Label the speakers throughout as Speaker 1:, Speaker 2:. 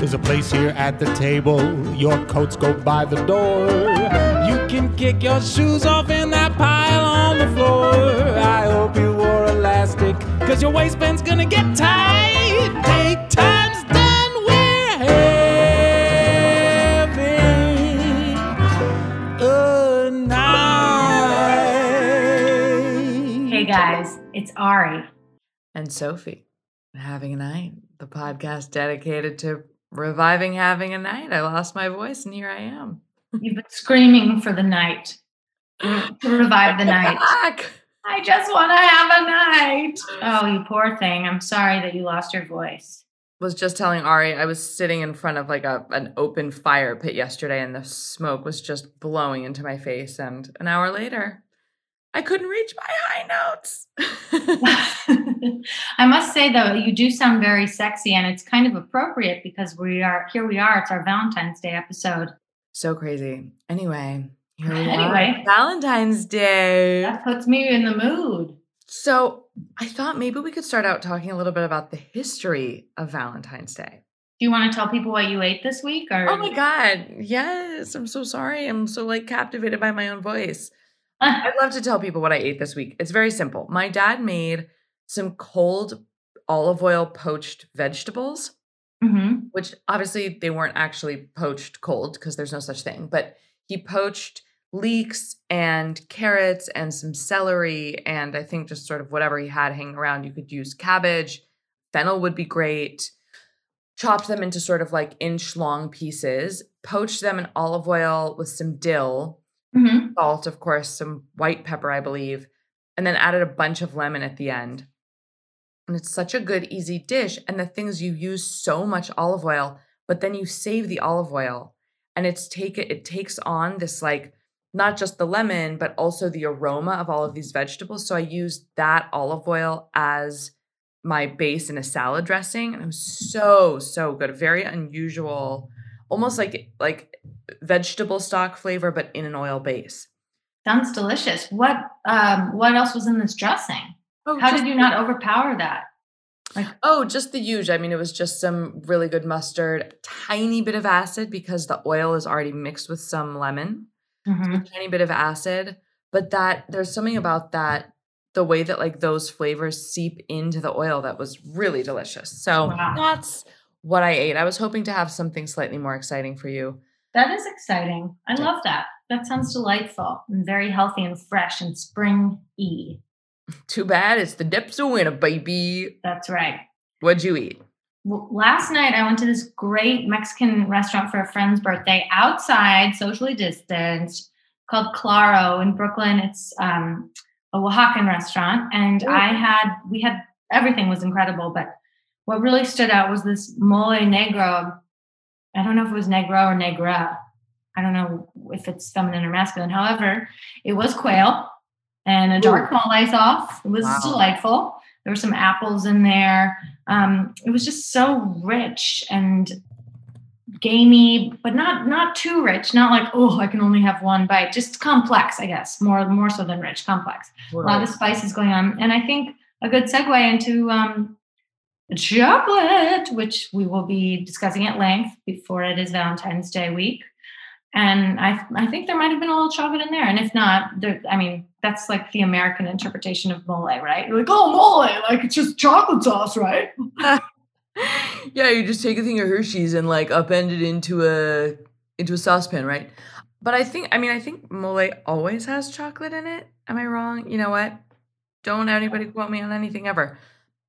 Speaker 1: There's a place here at the table. Your coats go by the door. You can kick your shoes off in that pile on the floor. I hope you wore elastic, cause your waistband's gonna get tight. Daytime's done, we're having a night.
Speaker 2: Hey guys, it's Ari.
Speaker 3: and Sophie. Having a night, the podcast dedicated to reviving having a night. I lost my voice and here I am.
Speaker 2: You've been screaming for the night to revive the night.
Speaker 3: Back.
Speaker 2: I just want to have a night. Oh, you poor thing. I'm sorry that you lost your voice.
Speaker 3: Was just telling Ari I was sitting in front of like a an open fire pit yesterday and the smoke was just blowing into my face and an hour later I couldn't reach my high notes.
Speaker 2: I must say though, you do sound very sexy and it's kind of appropriate because we are here we are. It's our Valentine's Day episode.
Speaker 3: so crazy. Anyway, here we
Speaker 2: Anyway.
Speaker 3: are. Valentine's Day.
Speaker 2: That puts me in the mood.
Speaker 3: So I thought maybe we could start out talking a little bit about the history of Valentine's Day.
Speaker 2: Do you want to tell people what you ate this week or
Speaker 3: Oh my God. Yes. I'm so sorry. I'm so like captivated by my own voice. I'd love to tell people what I ate this week. It's very simple. My dad made some cold olive oil poached vegetables,
Speaker 2: mhm.
Speaker 3: which obviously they weren't actually poached cold because there's no such thing, but he poached leeks and carrots and some celery and I think just sort of whatever he had hanging around. You could use cabbage, fennel would be great. Chopped them into sort of like inch long pieces, poached them in olive oil with some dill,
Speaker 2: Mhm.
Speaker 3: salt, of course, some white pepper, I believe, and then added a bunch of lemon at the end. And it's such a good, easy dish. And the things you use so much olive oil, but then you save the olive oil, and it's take it, it takes on this like not just the lemon, but also the aroma of all of these vegetables. So I used that olive oil as my base in a salad dressing, and it was so so good. Very unusual, almost like like vegetable stock flavor, but in an oil base.
Speaker 2: Sounds delicious. What um what else was in this dressing?
Speaker 3: Oh,
Speaker 2: How did you not overpower that?
Speaker 3: Like, Oh, just the usual. I mean, it was just some really good mustard, tiny bit of acid because the oil is already mixed with some lemon,
Speaker 2: Mhm.
Speaker 3: tiny bit of acid. But that there's something about that, the way that like those flavors seep into the oil that was really delicious. So
Speaker 2: Wow.
Speaker 3: that's what I ate. I was hoping to have something slightly more exciting for you.
Speaker 2: That is exciting. I love that. That sounds delightful and very healthy and fresh and spring y.
Speaker 3: Too bad it's the depths of winter, baby.
Speaker 2: That's right.
Speaker 3: What'd you eat?
Speaker 2: Well, last night I went to this great Mexican restaurant for a friend's birthday outside, socially distanced, called Claro in Brooklyn. It's um, a Oaxacan restaurant, and
Speaker 3: Ooh.
Speaker 2: I had we had everything was incredible, but what really stood out was this mole negro. I don't know if it was negro or negra. I don't know if it's feminine or masculine. However, it was quail and a dark mole off. It was
Speaker 3: Wow.
Speaker 2: delightful. There were some apples in there. Um, it was just so rich and gamey, but not not too rich. Not like oh, I can only have one bite. Just complex, I guess. More more so than rich, complex. A lot of spices going on, and I think a good segue into um, chocolate, which we will be discussing at length before it is Valentine's Day week. And I, I think there might have been a little chocolate in there. And if not, there, I mean, that's like the American interpretation of mole, right? You're like, oh, mole, like it's just chocolate sauce, right?
Speaker 3: yeah, you just take a thing of Hershey's and like upend it into a into a saucepan, right? But I think I mean I think mole always has chocolate in it. Am I wrong? You know what? Don't anybody quote me on anything ever.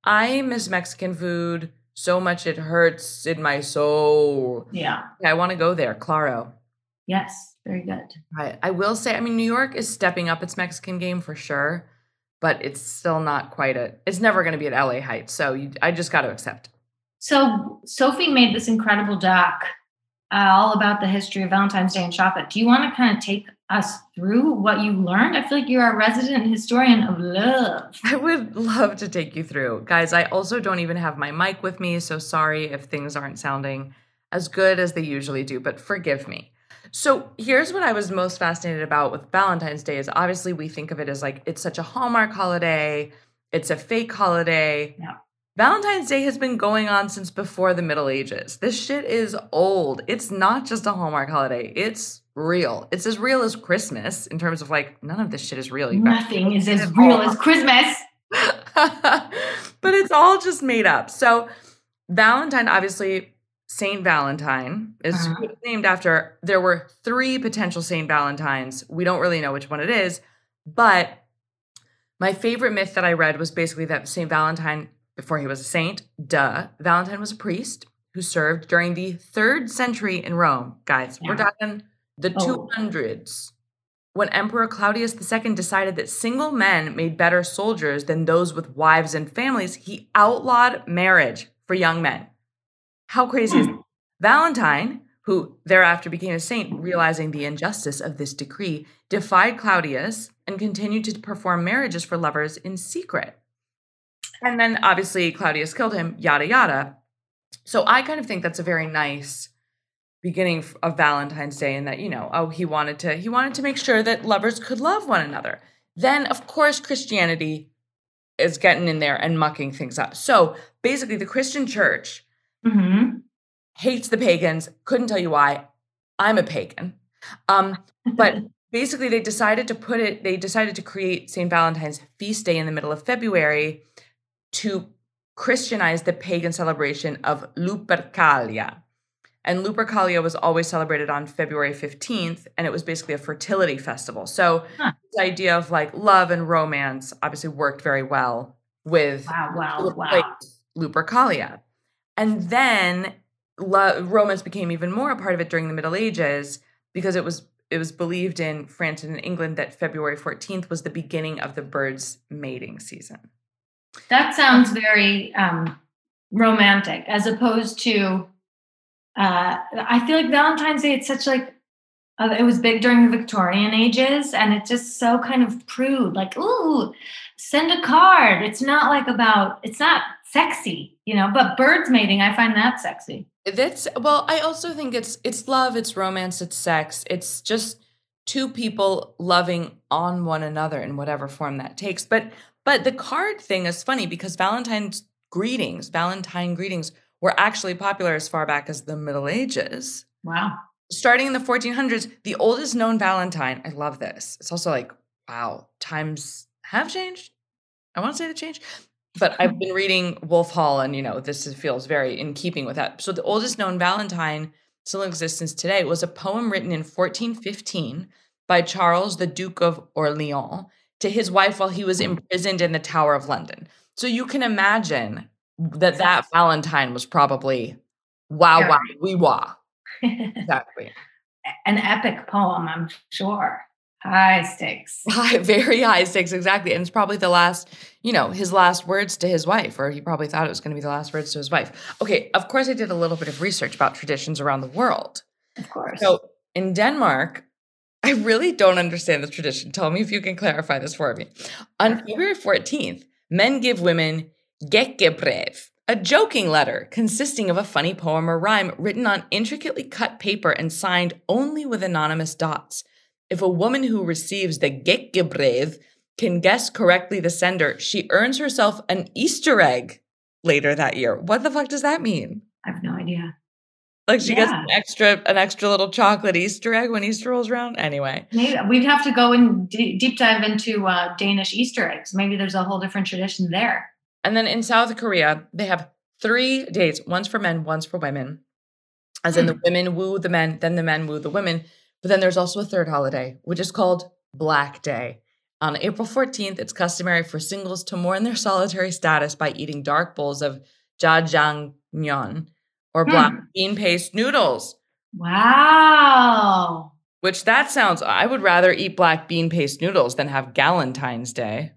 Speaker 3: I miss Mexican food so much it hurts in my soul.
Speaker 2: Yeah.
Speaker 3: I want to go there, Claro.
Speaker 2: Yes. Very good.
Speaker 3: I, I will say, I mean, New York is stepping up its Mexican game for sure, but it's still not quite a. It's never going to be at LA heights. So you, I just got to accept.
Speaker 2: So Sophie made this incredible doc uh, all about the history of Valentine's Day and chocolate. Do you want to kind of take us through what you learned? I feel like you're a resident historian of love.
Speaker 3: I would love to take you through. Guys, I also don't even have my mic with me, so sorry if things aren't sounding as good as they usually do, but forgive me. So, here's what I was most fascinated about with Valentine's Day is obviously we think of it as like it's such a Hallmark holiday, it's a fake holiday.
Speaker 2: Yeah.
Speaker 3: Valentine's Day has been going on since before the Middle Ages. This shit is old. It's not just a Hallmark holiday. It's real. It's as real as Christmas in terms of like none of this shit is real.
Speaker 2: Nothing is as real as Christmas.
Speaker 3: but it's all just made up. So Valentine, obviously, Saint Valentine is
Speaker 2: Uh-huh.
Speaker 3: named after. There were three potential Saint Valentines. We don't really know which one it is, but my favorite myth that I read was basically that Saint Valentine, before he was a saint, duh, Valentine was a priest who served during the third century in Rome. Guys, we're talking the
Speaker 2: Oh.
Speaker 3: 200s when Emperor Claudius II decided that single men made better soldiers than those with wives and families, he outlawed marriage for young men. How crazy is
Speaker 2: Hmm.
Speaker 3: Valentine, who thereafter became a saint, realizing the injustice of this decree, defied Claudius and continued to perform marriages for lovers in secret. And then obviously Claudius killed him, yada yada. So I kind of think that's a very nice beginning of Valentine's Day in that, you know, oh, he wanted to he wanted to make sure that lovers could love one another. Then of course Christianity is getting in there and mucking things up. So basically the Christian church
Speaker 2: hmm
Speaker 3: hates the pagans, couldn't tell you why. I'm a pagan. Um, but basically they decided to put it they decided to create St. Valentine's feast day in the middle of February to Christianize the pagan celebration of Lupercalia. And Lupercalia was always celebrated on February 15th, and it was basically a fertility festival. So
Speaker 2: Huh.
Speaker 3: the idea of like love and romance obviously worked very well with
Speaker 2: wow, wow, wow.
Speaker 3: like Lupercalia. And then lo- romance became even more a part of it during the Middle Ages because it was it was believed in France and in England that February 14th was the beginning of the birds' mating season.
Speaker 2: That sounds very um, romantic, as opposed to. Uh, I feel like Valentine's Day. It's such like uh, it was big during the Victorian ages, and it's just so kind of prude. Like, ooh, send a card. It's not like about. It's not sexy, you know. But birds mating, I find that sexy.
Speaker 3: That's well, I also think it's it's love, it's romance, it's sex. It's just two people loving on one another in whatever form that takes. But but the card thing is funny because Valentine's greetings, Valentine greetings were actually popular as far back as the Middle Ages.
Speaker 2: Wow.
Speaker 3: Starting in the 1400s, the oldest known Valentine, I love this. It's also like, wow, times have changed. I want to say they changed, but I've been reading Wolf Hall, and you know, this is, feels very in keeping with that. So, the oldest known Valentine still in existence today was a poem written in 1415 by Charles, the Duke of Orleans, to his wife while he was imprisoned in the Tower of London. So, you can imagine that that Valentine was probably wow,
Speaker 2: Yeah.
Speaker 3: wow, wee wah. Exactly.
Speaker 2: An epic poem, I'm sure. High stakes.
Speaker 3: High, very high stakes, exactly. And it's probably the last, you know, his last words to his wife, or he probably thought it was going to be the last words to his wife. Okay, of course, I did a little bit of research about traditions around the world.
Speaker 2: Of course.
Speaker 3: So in Denmark, I really don't understand this tradition. Tell me if you can clarify this for me. On February 14th, men give women Gækkebrev, a joking letter consisting of a funny poem or rhyme written on intricately cut paper and signed only with anonymous dots. If a woman who receives the Gækkebrev can guess correctly the sender, she earns herself an Easter egg later that year. What the fuck does that mean?
Speaker 2: I have no idea.
Speaker 3: Like she gets an extra an extra little chocolate Easter egg when Easter rolls around. Anyway,
Speaker 2: Maybe we'd have to go and d- deep dive into uh, Danish Easter eggs. Maybe there's a whole different tradition there.
Speaker 3: and then in South Korea they have three dates: one's for men, one's for women. As in the women woo the men, then the men woo the women. But then there's also a third holiday, which is called Black Day. On April 14th, it's customary for singles to mourn their solitary status by eating dark bowls of jajangmyeon or black
Speaker 2: Hmm.
Speaker 3: bean paste noodles.
Speaker 2: Wow.
Speaker 3: Which that sounds, I would rather eat black bean paste noodles than have Galentine's Day.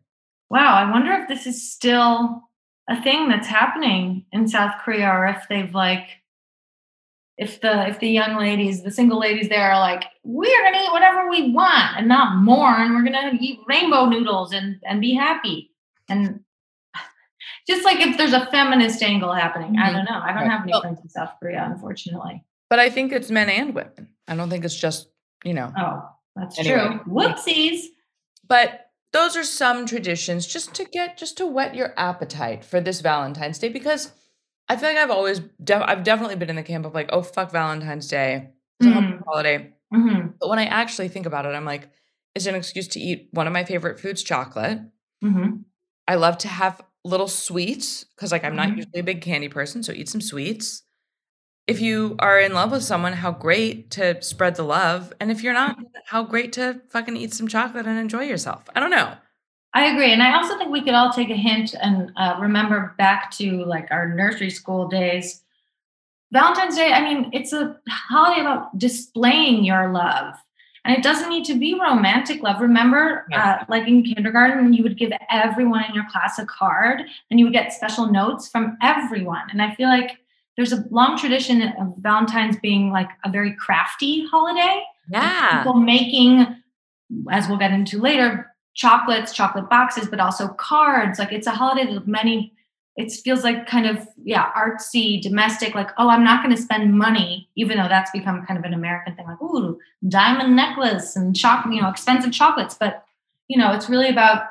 Speaker 2: Wow. I wonder if this is still a thing that's happening in South Korea or if they've like if the if the young ladies, the single ladies there are like, we're gonna eat whatever we want and not mourn. We're gonna eat rainbow noodles and and be happy. And just like if there's a feminist angle happening. I
Speaker 3: Mhm.
Speaker 2: don't know. I don't
Speaker 3: Right.
Speaker 2: have any
Speaker 3: Well-
Speaker 2: friends in South Korea, unfortunately.
Speaker 3: But I think it's men and women. I don't think it's just, you know.
Speaker 2: Oh, that's
Speaker 3: Anyway.
Speaker 2: true. Whoopsies.
Speaker 3: But those are some traditions just to get just to whet your appetite for this Valentine's Day because I feel like I've always def- I've definitely been in the camp of like, oh fuck Valentine's Day. It's a
Speaker 2: Mhm.
Speaker 3: holiday.
Speaker 2: hmm
Speaker 3: But when I actually think about it, I'm like, it's an excuse to eat one of my favorite foods, chocolate.
Speaker 2: hmm
Speaker 3: I love to have little sweets because, like, I'm not
Speaker 2: Mhm.
Speaker 3: usually a big candy person, so eat some sweets. If you are in love with someone, how great to spread the love. And if you're not, how great to fucking eat some chocolate and enjoy yourself. I don't know.
Speaker 2: I agree, and I also think we could all take a hint and uh, remember back to like our nursery school days. Valentine's Day, I mean, it's a holiday about displaying your love. And it doesn't need to be romantic love. Remember,
Speaker 3: Yeah.
Speaker 2: uh, like in kindergarten, you would give everyone in your class a card and you would get special notes from everyone. And I feel like there's a long tradition of Valentine's being like a very crafty holiday
Speaker 3: Yeah.
Speaker 2: people making, as we'll get into later, chocolates, chocolate boxes, but also cards. Like it's a holiday that many, it feels like kind of, yeah, artsy, domestic, like, oh, I'm not going to spend money, even though that's become kind of an American thing, like, ooh, diamond necklace and chocolate, you know, expensive chocolates. But, you know, it's really about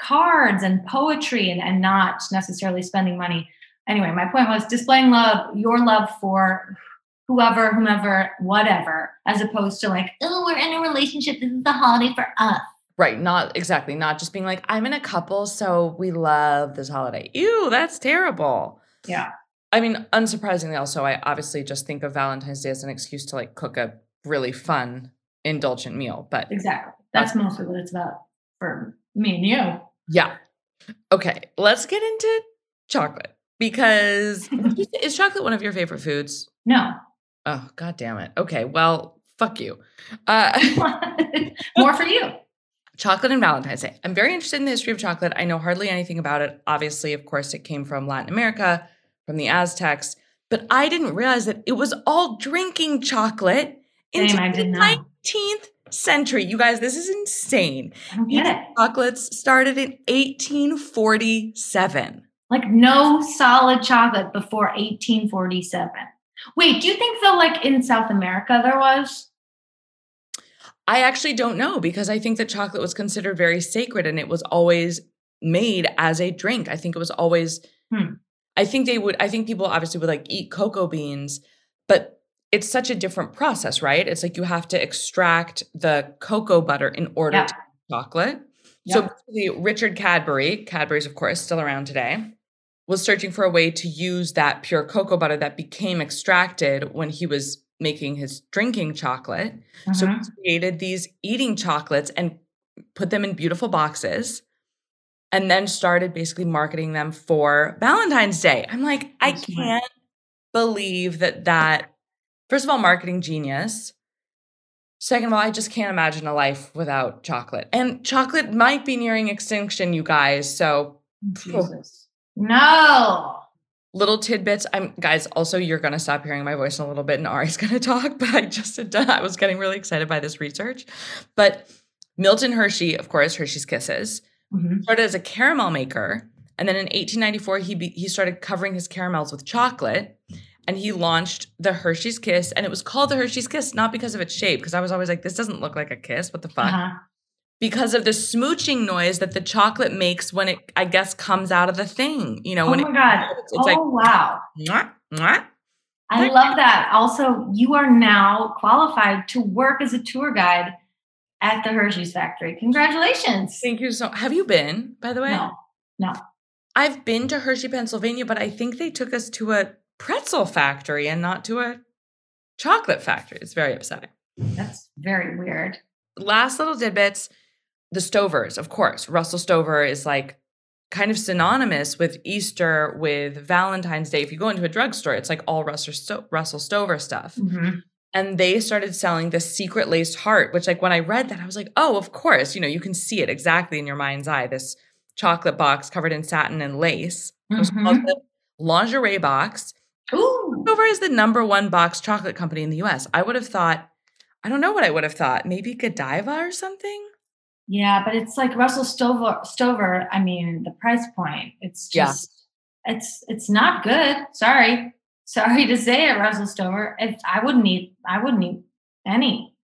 Speaker 2: cards and poetry and, and not necessarily spending money. Anyway, my point was displaying love, your love for whoever, whomever, whatever, as opposed to like, oh, we're in a relationship. This is the holiday for us.
Speaker 3: Right. Not exactly. Not just being like, I'm in a couple, so we love this holiday. Ew, that's terrible.
Speaker 2: Yeah.
Speaker 3: I mean, unsurprisingly, also, I obviously just think of Valentine's Day as an excuse to like cook a really fun, indulgent meal. But
Speaker 2: Exactly. That's mostly what it's about for me and you.
Speaker 3: yeah. Okay. Let's get into chocolate because is chocolate one of your favorite foods?
Speaker 2: No.
Speaker 3: Oh, god damn it. Okay. Well, fuck you. Uh,
Speaker 2: More for you.
Speaker 3: Chocolate and Valentine's Day. I'm very interested in the history of chocolate. I know hardly anything about it. Obviously, of course, it came from Latin America, from the Aztecs, but I didn't realize that it was all drinking chocolate into
Speaker 2: Same,
Speaker 3: the
Speaker 2: did not.
Speaker 3: 19th century. You guys, this is insane.
Speaker 2: I don't get it.
Speaker 3: chocolates started in 1847.
Speaker 2: Like no solid chocolate before 1847. Wait, do you think though, like in South America, there was?
Speaker 3: I actually don't know because I think that chocolate was considered very sacred and it was always made as a drink. I think it was always,
Speaker 2: Hmm.
Speaker 3: I think they would, I think people obviously would like eat cocoa beans, but it's such a different process, right? It's like you have to extract the cocoa butter in order
Speaker 2: Yeah.
Speaker 3: to make chocolate.
Speaker 2: Yeah.
Speaker 3: So basically, Richard Cadbury, Cadbury's, of course, still around today, was searching for a way to use that pure cocoa butter that became extracted when he was making his drinking chocolate. So
Speaker 2: Mhm.
Speaker 3: he created these eating chocolates and put them in beautiful boxes and then started basically marketing them for Valentine's Day. I'm like, I can't believe that that first of all marketing genius. Second of all, I just can't imagine a life without chocolate. And chocolate might be nearing extinction, you guys. So
Speaker 2: Jesus. No.
Speaker 3: Little tidbits. I'm guys. Also, you're gonna stop hearing my voice in a little bit, and Ari's gonna talk. But I just had done. I was getting really excited by this research. But Milton Hershey, of course, Hershey's Kisses
Speaker 2: Mhm.
Speaker 3: started as a caramel maker, and then in 1894 he be, he started covering his caramels with chocolate, and he launched the Hershey's Kiss, and it was called the Hershey's Kiss not because of its shape, because I was always like, this doesn't look like a kiss. What the fuck?
Speaker 2: Uh-huh.
Speaker 3: Because of the smooching noise that the chocolate makes when it, I guess, comes out of the thing. You know,
Speaker 2: Oh
Speaker 3: when
Speaker 2: my
Speaker 3: it,
Speaker 2: God.
Speaker 3: it's,
Speaker 2: oh,
Speaker 3: like.
Speaker 2: wow.
Speaker 3: Mwah, mwah.
Speaker 2: I love that. Also, you are now qualified to work as a tour guide at the Hershey's factory. Congratulations.
Speaker 3: Thank you so. Have you been, by the way?
Speaker 2: No, no.
Speaker 3: I've been to Hershey, Pennsylvania, but I think they took us to a pretzel factory and not to a chocolate factory. It's very upsetting.
Speaker 2: That's very weird.
Speaker 3: Last little tidbits: the Stovers, of course. Russell Stover is like kind of synonymous with Easter, with Valentine's Day. If you go into a drugstore, it's like all Russell, Sto- Russell Stover stuff.
Speaker 2: Mhm.
Speaker 3: and they started selling the secret laced heart which like when i read that i was like oh of course you know you can see it exactly in your mind's eye this chocolate box covered in satin and lace it was called
Speaker 2: Mhm.
Speaker 3: the lingerie box
Speaker 2: Ooh.
Speaker 3: Stover is the number one box chocolate company in the us i would have thought i don't know what i would have thought maybe godiva or something
Speaker 2: Yeah, but it's like Russell Stover. Stover. I mean, the price point. It's
Speaker 3: Yeah.
Speaker 2: just. It's it's not good. Sorry, sorry to say it, Russell Stover. If I wouldn't eat, I wouldn't eat any.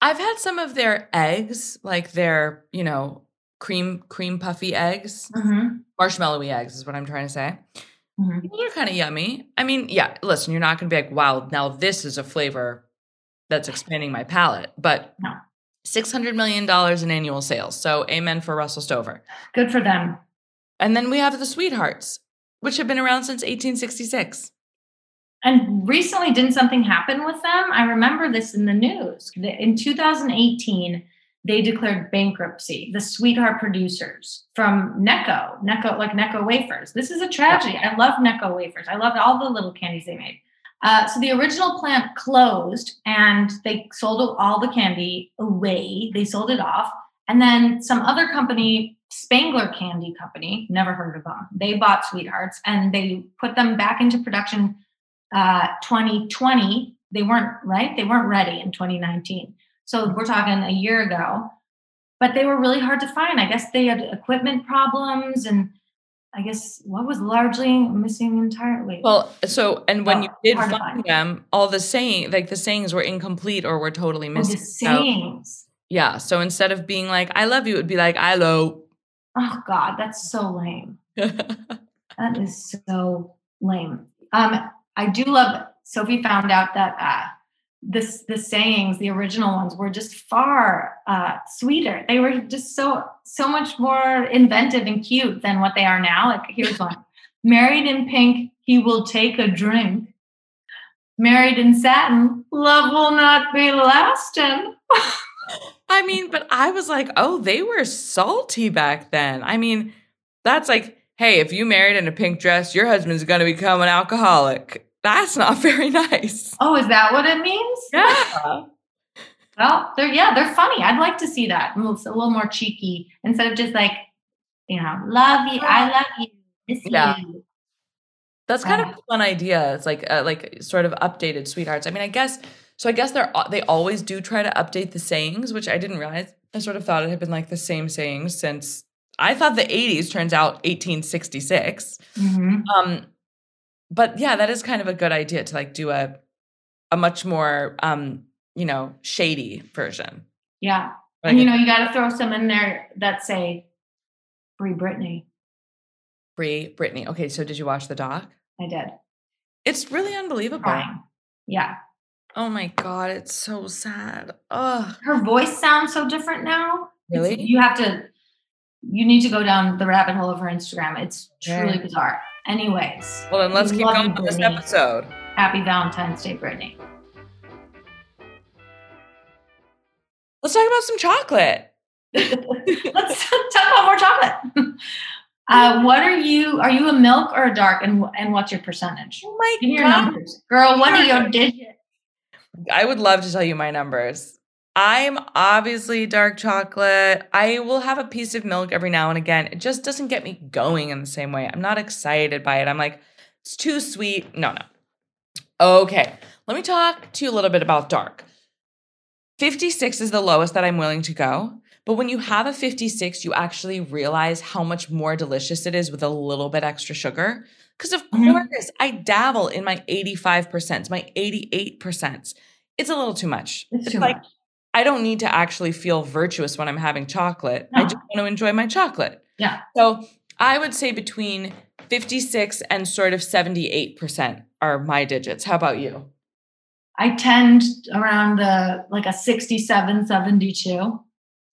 Speaker 3: i've had some of their eggs like their you know cream cream puffy eggs,
Speaker 2: Mhm,
Speaker 3: marshmallowy eggs is what I'm trying to say.
Speaker 2: mhm.
Speaker 3: Those are kind of yummy. I mean, yeah, listen, you're not going to be like, wow, now this is a flavor that's expanding my palate, but
Speaker 2: No.
Speaker 3: $600 million in annual sales. So, amen for Russell Stover.
Speaker 2: Good for them.
Speaker 3: And then we have the Sweethearts, which have been around since 1866.
Speaker 2: And recently, didn't something happen with them? I remember this in the news. In 2018, they declared bankruptcy, the sweetheart producers from Necco, Necco, like Necco wafers. This is a tragedy. I love Necco wafers. I loved all the little candies they made. Uh, so the original plant closed and they sold all the candy away. They sold it off. And then some other company, Spangler Candy Company, never heard of them. They bought Sweethearts and they put them back into production uh 2020 they weren't right they weren't ready in 2019 so we're talking a year ago but they were really hard to find i guess they had equipment problems and i guess what was largely missing entirely
Speaker 3: Well, so, and when you
Speaker 2: Oh,
Speaker 3: did find
Speaker 2: find.
Speaker 3: them, all the saying, like the sayings were incomplete or were totally
Speaker 2: Oh,
Speaker 3: missing.
Speaker 2: the
Speaker 3: So-
Speaker 2: sayings
Speaker 3: yeah. So instead of being like, I love you, it would be like, I lo.
Speaker 2: oh god that's so lame That is so lame. Um, I do love Sophie found out that uh the sayings, the original ones, were just far uh sweeter. They were just so so much more inventive and cute than what they are now. Like here's one. Married in pink, he will take a drink. Married in satin, love will not be lasting.
Speaker 3: I mean, but I was like, oh, they were salty back then. I mean, that's like, hey, if you married in a pink dress, your husband's going to become an alcoholic. That's not very nice.
Speaker 2: Oh, is that what it means?
Speaker 3: Yeah.
Speaker 2: Well, they're yeah, they're funny. I'd like to see that. Little, a little more cheeky instead of just like, you know, love you, I love you, miss
Speaker 3: Yeah.
Speaker 2: you.
Speaker 3: That's kind of a fun idea. It's like uh, like sort of updated sweethearts. I mean, I guess so. I guess they're uh, they always do try to update the sayings, which I didn't realize. I sort of thought it had been like the same sayings since I thought the '80s. Turns out 1866.
Speaker 2: Mhm.
Speaker 3: Um, but yeah, that is kind of a good idea to like do a a much more um you know shady version.
Speaker 2: Yeah,
Speaker 3: Like
Speaker 2: and you know, you got to throw some in there that say "Free Britney.
Speaker 3: free Britney. Okay, so did you watch the doc?
Speaker 2: I did.
Speaker 3: It's really unbelievable.
Speaker 2: Crying. Yeah,
Speaker 3: Oh my god, it's so sad. Ugh.
Speaker 2: her voice sounds so different now. It's-
Speaker 3: Really?
Speaker 2: you have to. You need to go down the rabbit hole of her Instagram. It's truly
Speaker 3: Okay.
Speaker 2: bizarre. Anyways,
Speaker 3: Well, then let's keep going with this episode.
Speaker 2: happy Valentine's Day, Britney.
Speaker 3: Let's talk about some chocolate.
Speaker 2: Let's talk about more chocolate. Uh, what are you? Are you a milk or a dark? And and what's your percentage?
Speaker 3: Oh my
Speaker 2: Give your
Speaker 3: god.
Speaker 2: numbers, girl. What are your digits?
Speaker 3: I would love to tell you my numbers. I'm obviously dark chocolate. I will have a piece of milk every now and again. It just doesn't get me going in the same way. I'm not excited by it. I'm like, it's too sweet. No, no. Okay, let me talk to you a little bit about dark. 56 is the lowest that I'm willing to go. But when you have a 56, you actually realize how much more delicious it is with a little bit extra sugar. Because, of
Speaker 2: Mhm.
Speaker 3: course, I dabble in my 85%, my 88%. It's a little too much.
Speaker 2: It's
Speaker 3: It's
Speaker 2: too
Speaker 3: like
Speaker 2: much.
Speaker 3: I don't need to actually feel virtuous when I'm having chocolate. I just want to enjoy my chocolate.
Speaker 2: Yeah.
Speaker 3: So I would say between 56 and sort of 78% are my digits. How about you?
Speaker 2: I tend around the like a 67, 72.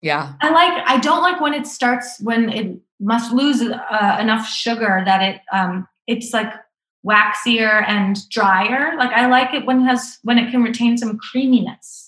Speaker 3: Yeah.
Speaker 2: I like. I don't like when it starts when it must lose uh, enough sugar that it um it's like waxier and drier. Like I like it when it has when it can retain some creaminess,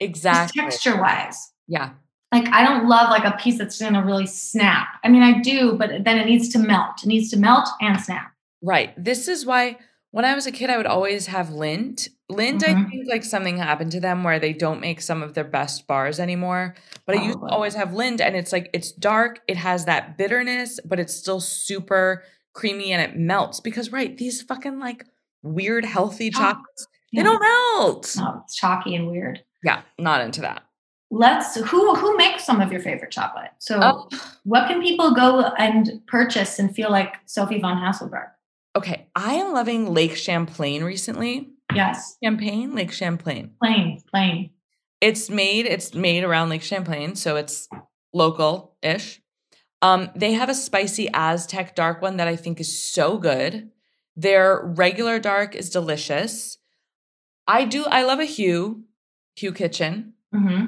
Speaker 3: Exactly.
Speaker 2: texture wise.
Speaker 3: Yeah.
Speaker 2: Like I don't love like a piece that's gonna really snap. I mean I do, but then it needs to melt. It needs to melt and snap.
Speaker 3: Right. This is why when I was a kid, I would always have Lindt. Lindt, I
Speaker 2: Mhm.
Speaker 3: think like something happened to them where they don't make some of their best bars anymore. But I used to always have Lindt, and it's like it's dark, it has that bitterness, but it's still super creamy and it melts. Because right, these fucking like weird healthy
Speaker 2: Oh,
Speaker 3: chocolates,
Speaker 2: Yeah.
Speaker 3: they don't melt.
Speaker 2: No, it's chalky and weird.
Speaker 3: Yeah, not into that.
Speaker 2: Let's who who makes some of your favorite chocolate? So
Speaker 3: Oh,
Speaker 2: what can people go and purchase and feel like Sophie von Haselberg?
Speaker 3: okay. I am loving Lake Champlain recently.
Speaker 2: Yes,
Speaker 3: Champagne, Lake Champlain.
Speaker 2: plain, plain.
Speaker 3: It's made, it's made around Lake Champlain, so it's local-ish. Um, they have a spicy Aztec dark one that I think is so good. Their regular dark is delicious. I do. I love a Hu, Kitchen.
Speaker 2: hmm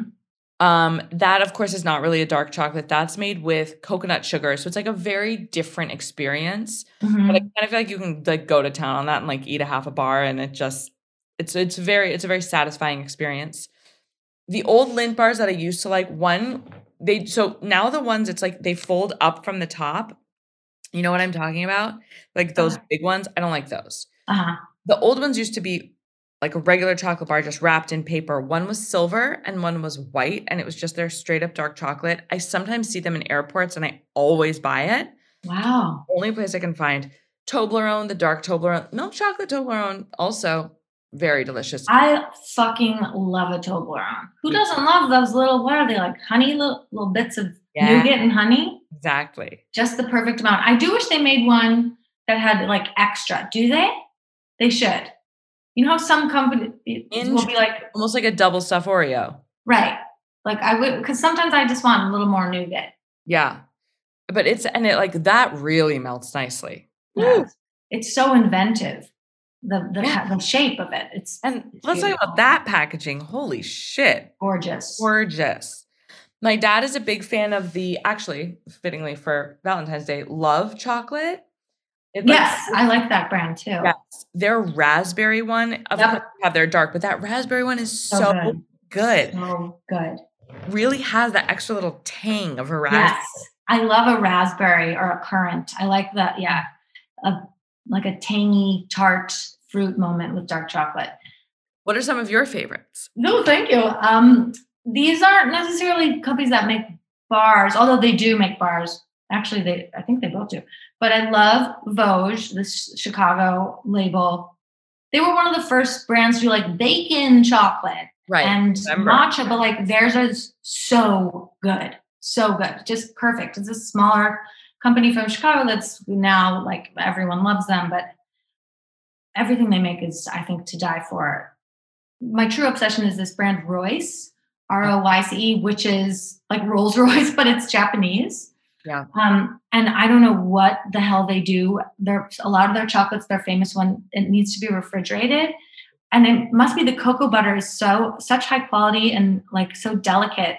Speaker 3: Um, that of course is not really a dark chocolate. That's made with coconut sugar, so it's like a very different experience.
Speaker 2: hmm
Speaker 3: But I kind of feel like you can like go to town on that and like eat a half a bar, and it just it's it's very it's a very satisfying experience. The old Lindt bars that I used to like, one they so now the ones it's like they fold up from the top. You know what I'm talking about? Like those
Speaker 2: Uh.
Speaker 3: big ones. I don't like those.
Speaker 2: Uh-huh.
Speaker 3: The old ones used to be like a regular chocolate bar just wrapped in paper. One was silver and one was white, and it was just their straight up dark chocolate. I sometimes see them in airports and I always buy it.
Speaker 2: Wow.
Speaker 3: Only place I can find Toblerone, the dark Toblerone, milk chocolate Toblerone, also very delicious.
Speaker 2: I fucking love a Toblerone. Who doesn't love those little, what are they like, honey, little, little bits of
Speaker 3: Yeah.
Speaker 2: nougat and honey?
Speaker 3: exactly.
Speaker 2: Just the perfect amount. I do wish they made one that had like extra. Do they? They should. You know how some companies will be like,
Speaker 3: Almost like a double stuff Oreo.
Speaker 2: right. Like I would, because sometimes I just want a little more nougat.
Speaker 3: Yeah. But it's and it like that really melts nicely.
Speaker 2: Yes. It's so inventive. The the,
Speaker 3: Yeah.
Speaker 2: the shape of it. It's
Speaker 3: And
Speaker 2: It's
Speaker 3: let's talk about that packaging. Holy shit.
Speaker 2: gorgeous.
Speaker 3: Gorgeous. My dad is a big fan of the actually, fittingly for Valentine's Day, love chocolate. Like,
Speaker 2: yes, I like that brand too.
Speaker 3: Yes, their raspberry one. Of
Speaker 2: Yep.
Speaker 3: course, have their dark, but that raspberry one is so,
Speaker 2: So
Speaker 3: good.
Speaker 2: good. So good.
Speaker 3: Really has that extra little tang of a raspberry.
Speaker 2: Yes. I love a raspberry or a currant. I like that. Yeah. A, like a tangy tart fruit moment with dark chocolate.
Speaker 3: What are some of your favorites?
Speaker 2: No, thank you. Um, these aren't necessarily companies that make bars, although they do make bars. Actually, they I think they both do. But I love Vosges, this Chicago label. They were one of the first brands to do like bacon chocolate
Speaker 3: Right.
Speaker 2: and matcha, but like theirs is so good, so good, just perfect. It's a smaller company from Chicago that's now like everyone loves them, but everything they make is, I think, to die for. My true obsession is this brand Royce, R O Y C E, which is like Rolls Royce, but it's Japanese.
Speaker 3: Yeah.
Speaker 2: Um, and I don't know what the hell they do. They're a lot of their chocolates, their famous one, it needs to be refrigerated and it must be the cocoa butter is so such high quality and like so delicate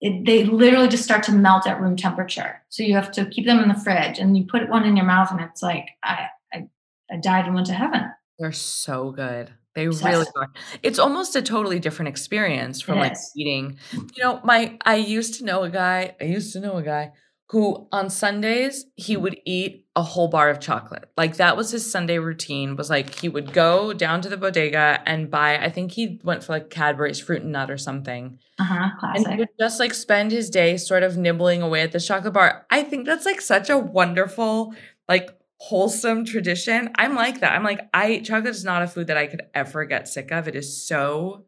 Speaker 2: it, they literally just start to melt at room temperature so you have to keep them in the fridge and you put one in your mouth and it's like i i, I died and went to heaven
Speaker 3: They're so good. They really are. It's almost a totally different experience from
Speaker 2: It
Speaker 3: like
Speaker 2: is.
Speaker 3: eating. You know, my I used to know a guy, I used to know a guy who on Sundays he would eat a whole bar of chocolate. Like that was his Sunday routine. Was like he would go down to the bodega and buy, I think he went for like Cadbury's fruit and nut or something.
Speaker 2: uh-huh
Speaker 3: And he would just like spend his day sort of nibbling away at the chocolate bar. I think that's like such a wonderful, like wholesome tradition. I'm like that. I'm like, I chocolate is not a food that I could ever get sick of. It is so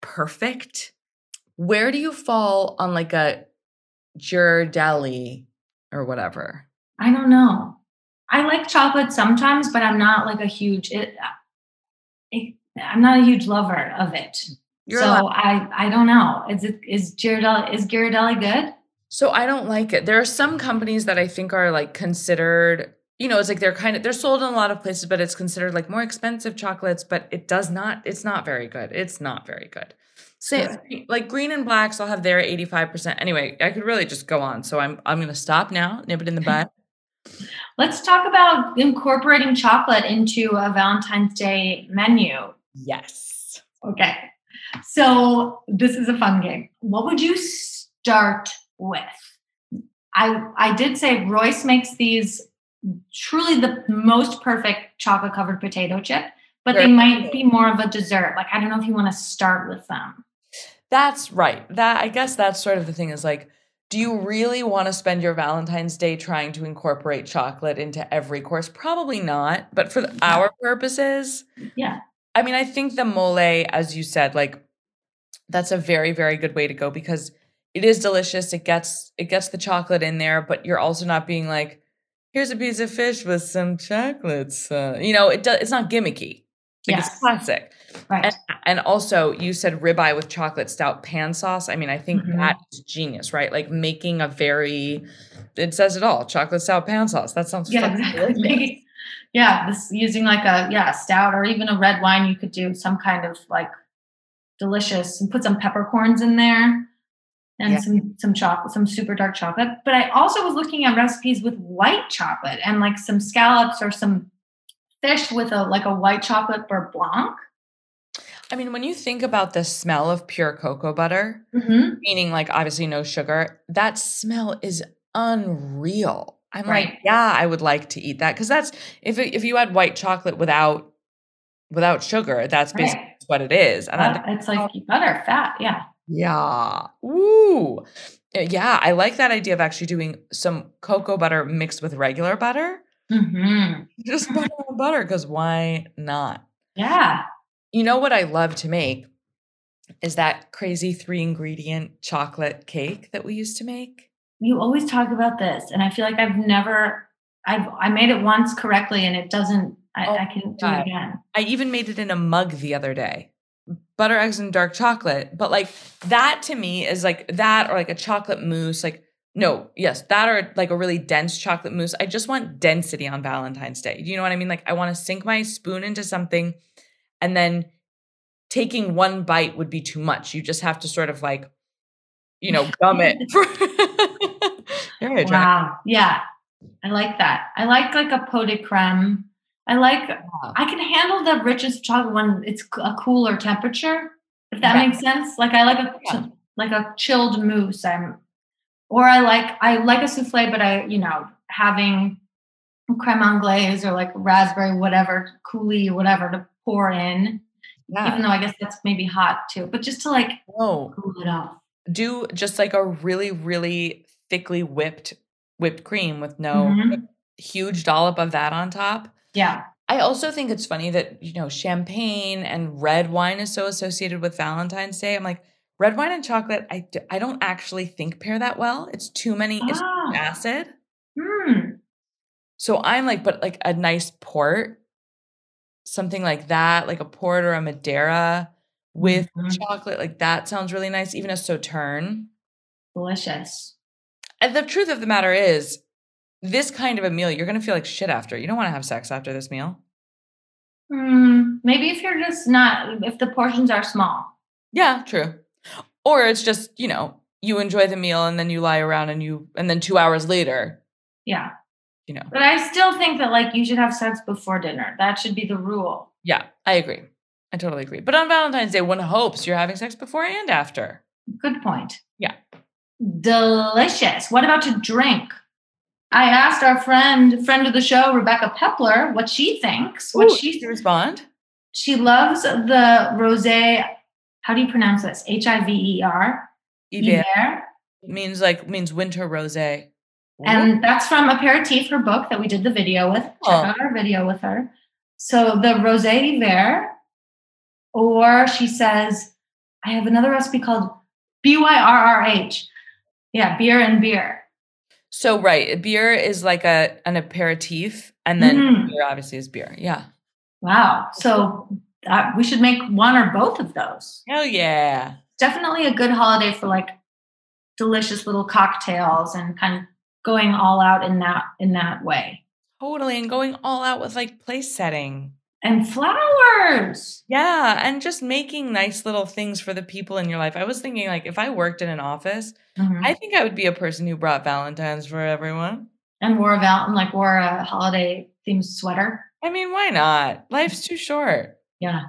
Speaker 3: perfect. Where do you fall on like a Ghirardelli or whatever?
Speaker 2: i don't know i like chocolate sometimes but i'm not like a huge it, it i'm not a huge lover of it mm,
Speaker 3: You're
Speaker 2: so i i don't know is it is Ghirardelli is Ghirardelli good
Speaker 3: So I don't like it. There are some companies that I think are like considered, you know, it's like they're kind of they're sold in a lot of places, but it's considered like more expensive chocolates, but it does not, it's not very good. It's not very good. So like green and blacks, I'll have their 85%. Anyway, I could really just go on. So I'm I'm gonna stop now, nip it in the bud.
Speaker 2: Let's talk about incorporating chocolate into a Valentine's Day menu.
Speaker 3: yes.
Speaker 2: Okay. So this is a fun game. What would you start with? I I did say Royce makes these truly the most perfect chocolate covered potato chip, but they might be more of a dessert. Like I don't know if you want to start with them.
Speaker 3: That's right. That I guess that's sort of the thing is like, do you really want to spend your Valentine's Day trying to incorporate chocolate into every course? Probably not. But for the- our purposes,
Speaker 2: Yeah.
Speaker 3: I mean, I think the mole, as you said, like that's a very, very good way to go because it is delicious. It gets it gets the chocolate in there, but you're also not being like, here's a piece of fish with some chocolates. Uh, you know, it does. It's not gimmicky. Like
Speaker 2: Yes.
Speaker 3: it's classic.
Speaker 2: Right.
Speaker 3: And, and also, you said ribeye with chocolate stout pan sauce. I mean, I think
Speaker 2: Mhm.
Speaker 3: that is genius, right? Like making a very, it says it all, chocolate stout pan sauce. That sounds
Speaker 2: yeah, exactly. Yeah, this using like a yeah stout or even a red wine. You could do some kind of like delicious and put some peppercorns in there and
Speaker 3: Yeah.
Speaker 2: some some chocolate, some super dark chocolate. But I also was looking at recipes with white chocolate and like some scallops or some fish with a like a white chocolate beurre blanc.
Speaker 3: I mean, when you think about the smell of pure cocoa butter,
Speaker 2: Mm-hmm.
Speaker 3: meaning like obviously no sugar, that smell is unreal. I'm
Speaker 2: Right.
Speaker 3: like, yeah, I would like to eat that because that's if it, if you had white chocolate without without sugar, that's basically
Speaker 2: Right.
Speaker 3: what it is. And I,
Speaker 2: it's like butter, fat. Yeah.
Speaker 3: yeah, ooh, Uh, yeah, I like that idea of actually doing some cocoa butter mixed with regular butter,
Speaker 2: Mm-hmm.
Speaker 3: just butter on butter because why not?
Speaker 2: Yeah.
Speaker 3: You know what I love to make is that crazy three ingredient chocolate cake that we used to make.
Speaker 2: You always talk about this, and I feel like I've never. I've I made it once correctly, and it doesn't. I,
Speaker 3: Oh
Speaker 2: I can do it again.
Speaker 3: I even made it in a mug the other day. Butter, eggs, and dark chocolate. But like that to me is like that or like a chocolate mousse. Like, no, yes, that or like a really dense chocolate mousse. I just want density on Valentine's Day. You know what I mean? Like, I want to sink my spoon into something and then taking one bite would be too much. You just have to sort of like, you know, gum it.
Speaker 2: Wow. Yeah, I like that. I like like a pot de creme. I like. I can handle the richest chocolate when it's a cooler temperature. If that
Speaker 3: Right.
Speaker 2: makes sense. Like I like a
Speaker 3: Yeah.
Speaker 2: like a chilled mousse. I'm, or I like I like a souffle, but I you know having creme anglaise or like raspberry whatever coulis whatever to pour in.
Speaker 3: Yeah.
Speaker 2: Even though I guess that's maybe hot too, but just to like
Speaker 3: No.
Speaker 2: cool it off.
Speaker 3: do just like a really really thickly whipped whipped cream with no
Speaker 2: Mhm.
Speaker 3: huge dollop of that on top
Speaker 2: Yeah.
Speaker 3: i also think it's funny that you know champagne and red wine is so associated with valentine's day i'm like red wine and chocolate I, I don't actually think pair that well it's too many it's too
Speaker 2: Ah.
Speaker 3: acid
Speaker 2: Hmm.
Speaker 3: so i'm like but like a nice port something like that like a port or a madeira with
Speaker 2: Mhm.
Speaker 3: chocolate like that sounds really nice even a sauterne
Speaker 2: Delicious.
Speaker 3: And the truth of the matter is, this kind of a meal, you're going to feel like shit after. You don't want to have sex after this meal.
Speaker 2: Hmm. Maybe if you're just not, if the portions are small.
Speaker 3: Yeah, true. Or it's just, you know, you enjoy the meal and then you lie around and you, and then two hours later,
Speaker 2: Yeah.
Speaker 3: you know.
Speaker 2: But I still think that like you should have sex before dinner. That should be the rule.
Speaker 3: Yeah, I agree. I totally agree. But on Valentine's Day, one hopes you're having sex before and after.
Speaker 2: Good point.
Speaker 3: Yeah.
Speaker 2: Delicious. What about to drink? I asked our friend, friend of the show, Rebekah Peppler, what she thinks. What
Speaker 3: Ooh,
Speaker 2: she
Speaker 3: did respond?
Speaker 2: she loves the rosé. How do you pronounce this? H I V E R.
Speaker 3: Hiver means like, means winter rosé.
Speaker 2: And that's from Aperitif, her book that we did the video with. Check
Speaker 3: Oh.
Speaker 2: out our video with her. So the Rosé Hiver, or she says, I have another recipe called B Y R R H. Yeah, beer and beer.
Speaker 3: So, right, beer is like a an aperitif, and then
Speaker 2: Mhm.
Speaker 3: beer obviously is beer. Yeah.
Speaker 2: Wow. So uh, we should make one or both of those.
Speaker 3: Hell yeah.
Speaker 2: Definitely a good holiday for like delicious little cocktails and kind of going all out in that in that way.
Speaker 3: Totally. And going all out with like place setting.
Speaker 2: And flowers.
Speaker 3: Yeah. And just making nice little things for the people in your life. I was thinking, like, if I worked in an office,
Speaker 2: Mhm.
Speaker 3: I think I would be a person who brought Valentine's for everyone.
Speaker 2: and wore a val- and like wore a holiday themed sweater.
Speaker 3: I mean, why not? Life's too short.
Speaker 2: Yeah,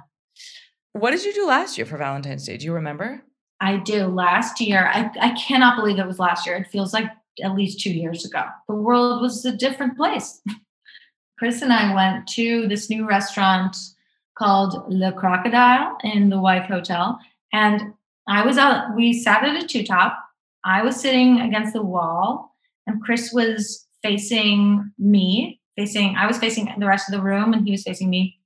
Speaker 3: What did you do last year for Valentine's Day? Do you remember?
Speaker 2: I do. Last year, I, I cannot believe it was last year. It feels like at least two years ago. The world was a different place. Chris and I went to this new restaurant called Le Crocodile in the Wythe Hotel. And I was out, we sat at a two top. I was sitting against the wall, and Chris was facing me, facing, I was facing the rest of the room, and he was facing me.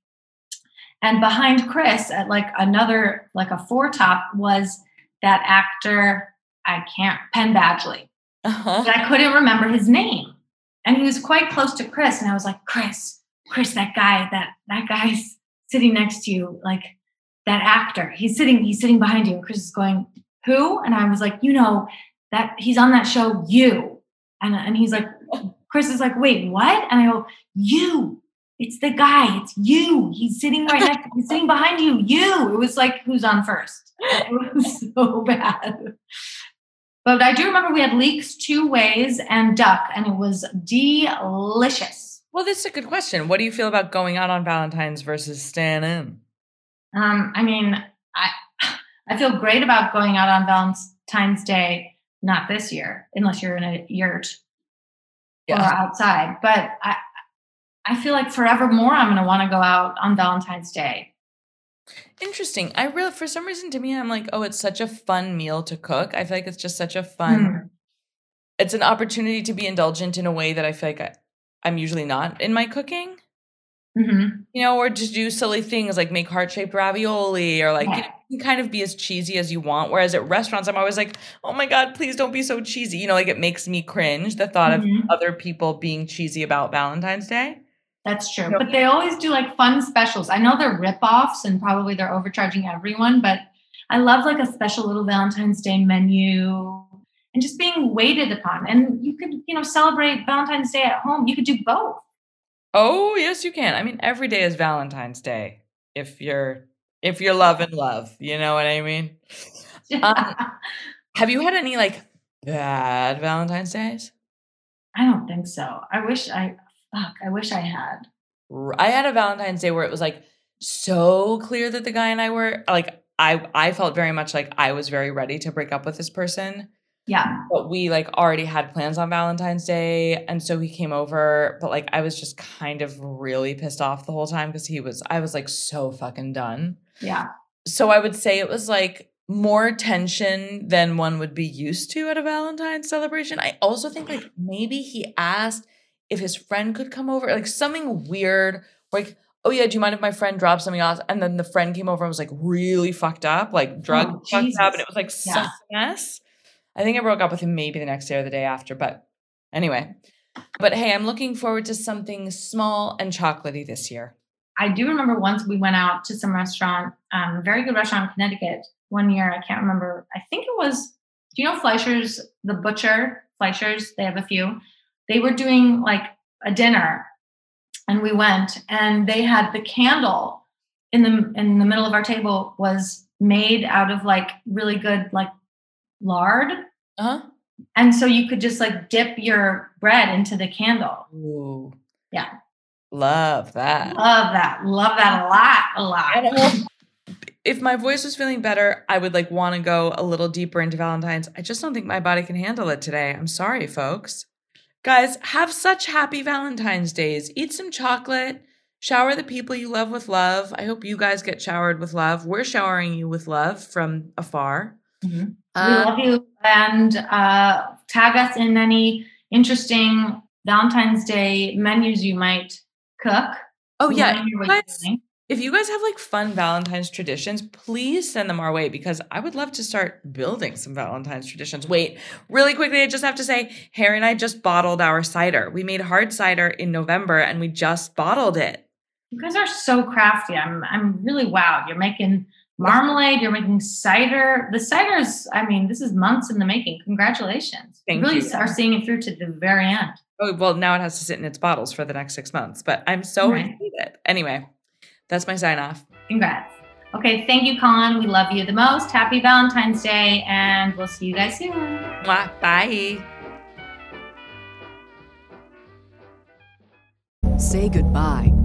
Speaker 2: And behind Chris, at like another, like a four top, was that actor. I can't, Penn Badgley
Speaker 3: Uh-huh.
Speaker 2: but I couldn't remember his name. And he was quite close to Chris. And I was like, Chris, Chris, that guy, that that guy's sitting next to you. Like, that actor. He's sitting, he's sitting behind you. And Chris is going, who? And I was like, you know, that he's on that show, you. And, and he's like, Chris is like, wait, what? And I go, you. It's the guy. It's you. He's sitting right next. He's sitting behind you. You. It was like, who's on first? It was so bad. But I do remember we had leeks two ways and duck, and it was delicious.
Speaker 3: Well, this is a good question. What do you feel about going out on Valentine's versus staying in?
Speaker 2: Um, I mean, I I feel great about going out on Valentine's Day. Not this year, unless you're in a yurt or outside. But I I feel like forevermore I'm going to want to go out on Valentine's Day.
Speaker 3: Interesting. I really, for some reason, to me, I'm like, oh, it's such a fun meal to cook. I feel like it's just such a fun.
Speaker 2: Hmm.
Speaker 3: It's an opportunity to be indulgent in a way that I feel like I, I'm usually not in my cooking.
Speaker 2: Mhm.
Speaker 3: You know, or just do silly things like make heart shaped ravioli or like you, know, you can kind of be as cheesy as you want. Whereas at restaurants, I'm always like, oh my God, please don't be so cheesy. You know, like it makes me cringe the thought
Speaker 2: Mhm.
Speaker 3: of other people being cheesy about Valentine's Day.
Speaker 2: That's true. But they always do like fun specials. I know they're rip-offs and probably they're overcharging everyone, but I love like a special little Valentine's Day menu and just being waited upon. And you could, you know, celebrate Valentine's Day at home. You could do both.
Speaker 3: Oh, yes, you can. I mean, every day is Valentine's Day if you're if you're love and love. You know what I mean? Um, Have you had any like bad Valentine's Days?
Speaker 2: I don't think so. I wish I fuck, I wish I had.
Speaker 3: I had a Valentine's Day where it was like so clear that the guy and I were like I I felt very much like I was very ready to break up with this person,
Speaker 2: Yeah.
Speaker 3: but we like already had plans on Valentine's Day and so he came over, but like I was just kind of really pissed off the whole time cuz he was I was like so fucking done.
Speaker 2: Yeah.
Speaker 3: So I would say it was like more tension than one would be used to at a Valentine's celebration. I also think like maybe he asked if his friend could come over, like something weird, like, oh yeah, do you mind if my friend drops something off? And then the friend came over and was like really fucked up, like drug
Speaker 2: Oh,
Speaker 3: fucked up, and it was like
Speaker 2: Yeah.
Speaker 3: such a mess. I think I broke up with him maybe the next day or the day after, but anyway. But hey, I'm looking forward to something small and chocolatey this year.
Speaker 2: I do remember once we went out to some restaurant, um, very good restaurant in Connecticut one year. I can't remember. I think it was, do you know Fleisher's, the butcher, Fleisher's? They have a few. They were doing like a dinner and we went and they had the candle in the in the middle of our table was made out of like really good like lard
Speaker 3: Uh-huh.
Speaker 2: and so you could just like dip your bread into the candle
Speaker 3: Ooh.
Speaker 2: Yeah.
Speaker 3: Love that.
Speaker 2: love that love that a lot a lot
Speaker 3: if my voice was feeling better, I would like want to go a little deeper into Valentine's. I just don't think my body can handle it today. I'm sorry, folks. Guys, have such happy Valentine's days. Eat some chocolate. Shower the people you love with love. I hope you guys get showered with love. We're showering you with love from afar.
Speaker 2: Mhm. we
Speaker 3: Uh,
Speaker 2: love you and uh, tag us in any interesting Valentine's Day menus you might cook.
Speaker 3: oh
Speaker 2: We
Speaker 3: yeah,
Speaker 2: wanna hear what
Speaker 3: you
Speaker 2: you're
Speaker 3: guys-
Speaker 2: doing.
Speaker 3: if you guys have like fun Valentine's traditions, please send them our way because I would love to start building some Valentine's traditions. Wait, really quickly, I just have to say, Harry and I just bottled our cider. We made hard cider in November and we just bottled it.
Speaker 2: You guys are so crafty. I'm I'm really wowed. You're making marmalade. You're making cider. The cider is. I mean, this is months in the making. Congratulations.
Speaker 3: Thank
Speaker 2: really
Speaker 3: you.
Speaker 2: are seeing it through to the very end.
Speaker 3: Oh, well, now it has to sit in its bottles for the next six months, but I'm so
Speaker 2: Right.
Speaker 3: excited. Anyway, that's my sign off.
Speaker 2: Congrats. Okay, thank you, Colin. We love you the most. Happy Valentine's Day, and we'll see you guys soon.
Speaker 3: Mwah, bye.
Speaker 4: Say goodbye